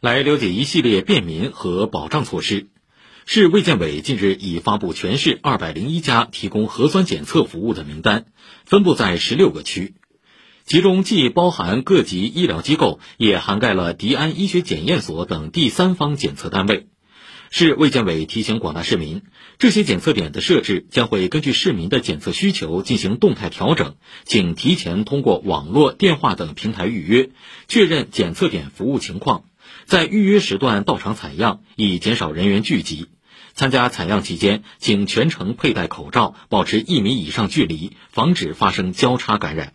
来了解一系列便民和保障措施。市卫健委近日已发布全市二百零一家提供核酸检测服务的名单，分布在十六个区，其中既包含各级医疗机构，也涵盖了迪安医学检验所等第三方检测单位。市卫健委提醒广大市民，这些检测点的设置将会根据市民的检测需求进行动态调整，请提前通过网络、电话等平台预约，确认检测点服务情况。在预约时段到场采样，以减少人员聚集。参加采样期间，请全程佩戴口罩，保持一米以上距离，防止发生交叉感染。